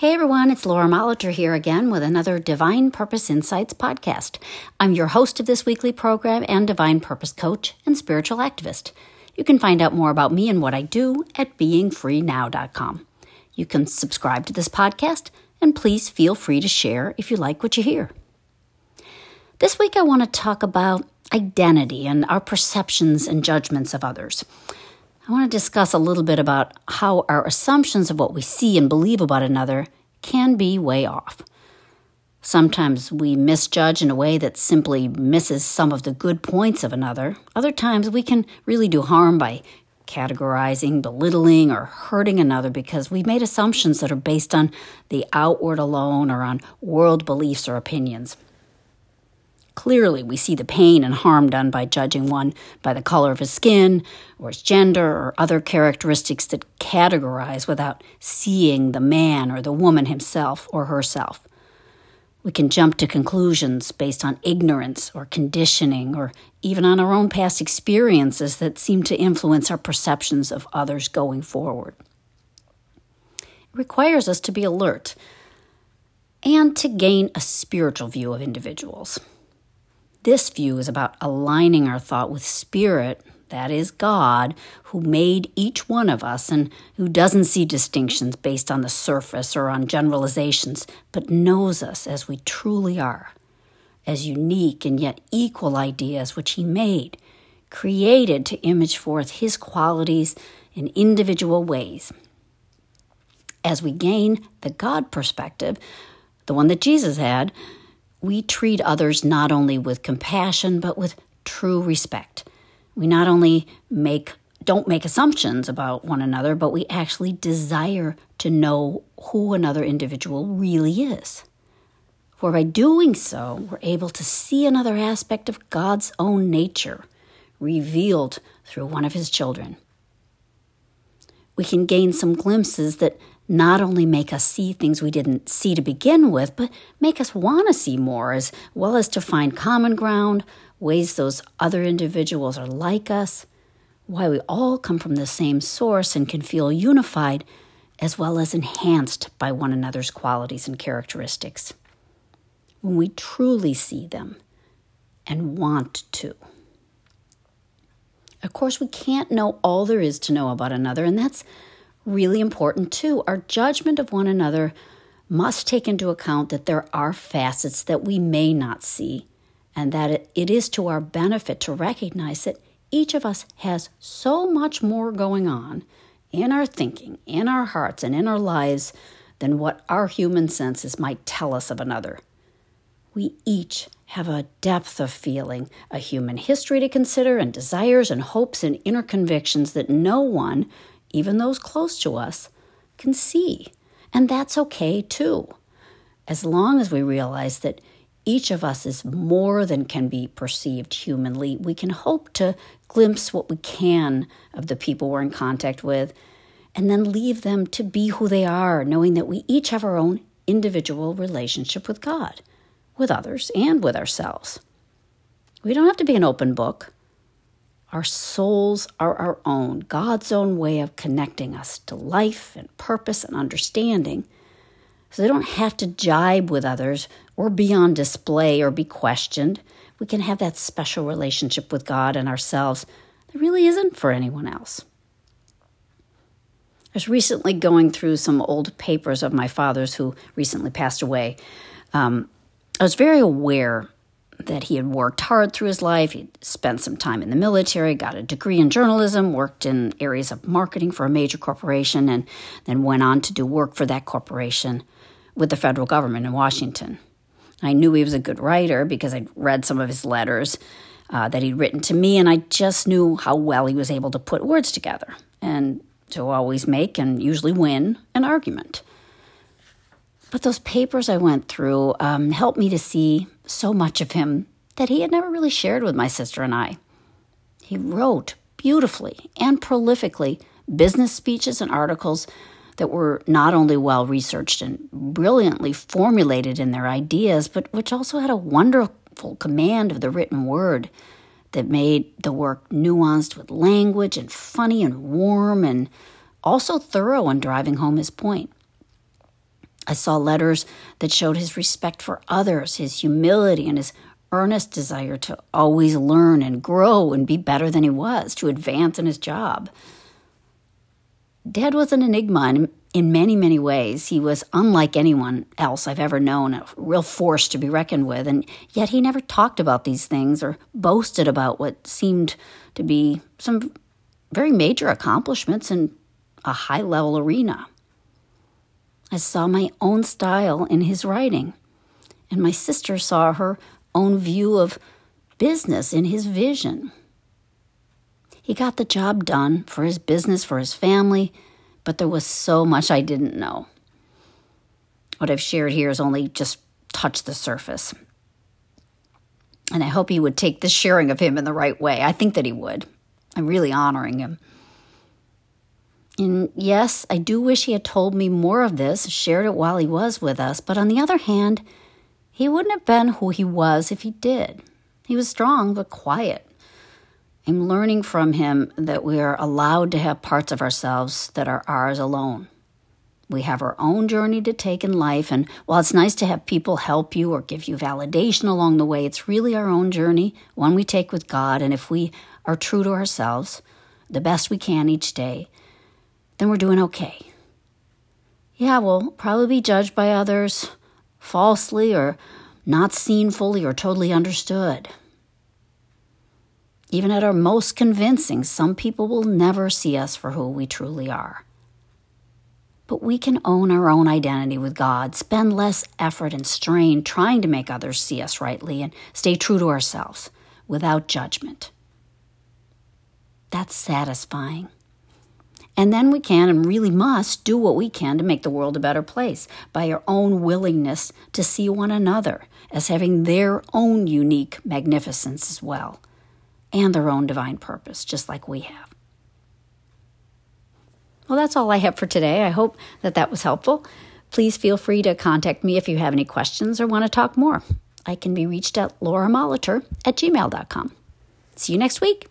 Hey everyone, it's Laura Molitor here again with another Divine Purpose Insights podcast. I'm your host of this weekly program and Divine Purpose coach and spiritual activist. You can find out more about me and what I do at beingfreenow.com. You can subscribe to this podcast and please feel free to share if you like what you hear. This week I want to talk about identity and our perceptions and judgments of others. I want to discuss a little bit about how our assumptions of what we see and believe about another can be way off. Sometimes we misjudge in a way that simply misses some of the good points of another. Other times we can really do harm by categorizing, belittling, or hurting another because we've made assumptions that are based on the outward alone or on world beliefs or opinions. Clearly, we see the pain and harm done by judging one by the color of his skin, or his gender, or other characteristics that categorize without seeing the man or the woman himself or herself. We can jump to conclusions based on ignorance or conditioning, or even on our own past experiences that seem to influence our perceptions of others going forward. It requires us to be alert and to gain a spiritual view of individuals. This view is about aligning our thought with spirit, that is God, who made each one of us and who doesn't see distinctions based on the surface or on generalizations, but knows us as we truly are, as unique and yet equal ideas which He made, created to image forth His qualities in individual ways. As we gain the God perspective, the one that Jesus had, we treat others not only with compassion but with true respect. We not only make don't make assumptions about one another, but we actually desire to know who another individual really is. For by doing so, we're able to see another aspect of God's own nature revealed through one of his children. We can gain some glimpses that not only make us see things we didn't see to begin with, but make us want to see more, as well as to find common ground, ways those other individuals are like us, why we all come from the same source and can feel unified, as well as enhanced by one another's qualities and characteristics. When we truly see them and want to. Of course, we can't know all there is to know about another, and that's really important too. Our judgment of one another must take into account that there are facets that we may not see, and that it, is to our benefit to recognize that each of us has so much more going on in our thinking, in our hearts, and in our lives than what our human senses might tell us of another. We each have a depth of feeling, a human history to consider, and desires and hopes and inner convictions that no one even those close to us, can see. And that's okay too, as long as we realize that each of us is more than can be perceived humanly. We can hope to glimpse what we can of the people we're in contact with and then leave them to be who they are, knowing that we each have our own individual relationship with God, with others, and with ourselves. We don't have to be an open book. Our souls are our own, God's own way of connecting us to life and purpose and understanding. So they don't have to jibe with others or be on display or be questioned. We can have that special relationship with God and ourselves that really isn't for anyone else. I was recently going through some old papers of my father's who recently passed away. Um, I was very aware that he had worked hard through his life. He'd spent some time in the military, got a degree in journalism, worked in areas of marketing for a major corporation, and then went on to do work for that corporation with the federal government in Washington. I knew he was a good writer because I'd read some of his letters uh, that he'd written to me, and I just knew how well he was able to put words together and to always make and usually win an argument. But those papers I went through um, helped me to see so much of him that he had never really shared with my sister and I. He wrote beautifully and prolifically business speeches and articles that were not only well researched and brilliantly formulated in their ideas, but which also had a wonderful command of the written word that made the work nuanced with language and funny and warm and also thorough in driving home his point. I saw letters that showed his respect for others, his humility, and his earnest desire to always learn and grow and be better than he was, to advance in his job. Dad was an enigma in, in many, many ways. He was unlike anyone else I've ever known, a real force to be reckoned with, and yet he never talked about these things or boasted about what seemed to be some very major accomplishments in a high level arena. I saw my own style in his writing, and my sister saw her own view of business in his vision. He got the job done for his business, for his family, but there was so much I didn't know. What I've shared here has only just touched the surface. And I hope he would take this sharing of him in the right way. I think that he would. I'm really honoring him. And yes, I do wish he had told me more of this, shared it while he was with us, but on the other hand, he wouldn't have been who he was if he did. He was strong but quiet. I'm learning from him that we are allowed to have parts of ourselves that are ours alone. We have our own journey to take in life, and while it's nice to have people help you or give you validation along the way, it's really our own journey, one we take with God. And if we are true to ourselves, the best we can each day, then we're doing okay. Yeah, we'll probably be judged by others falsely or not seen fully or totally understood. Even at our most convincing, some people will never see us for who we truly are. But we can own our own identity with God, spend less effort and strain trying to make others see us rightly, and stay true to ourselves without judgment. That's satisfying. And then we can and really must do what we can to make the world a better place by our own willingness to see one another as having their own unique magnificence as well and their own divine purpose, just like we have. Well, that's all I have for today. I hope that that was helpful. Please feel free to contact me if you have any questions or want to talk more. I can be reached at lauramolitor at gmail.com. See you next week.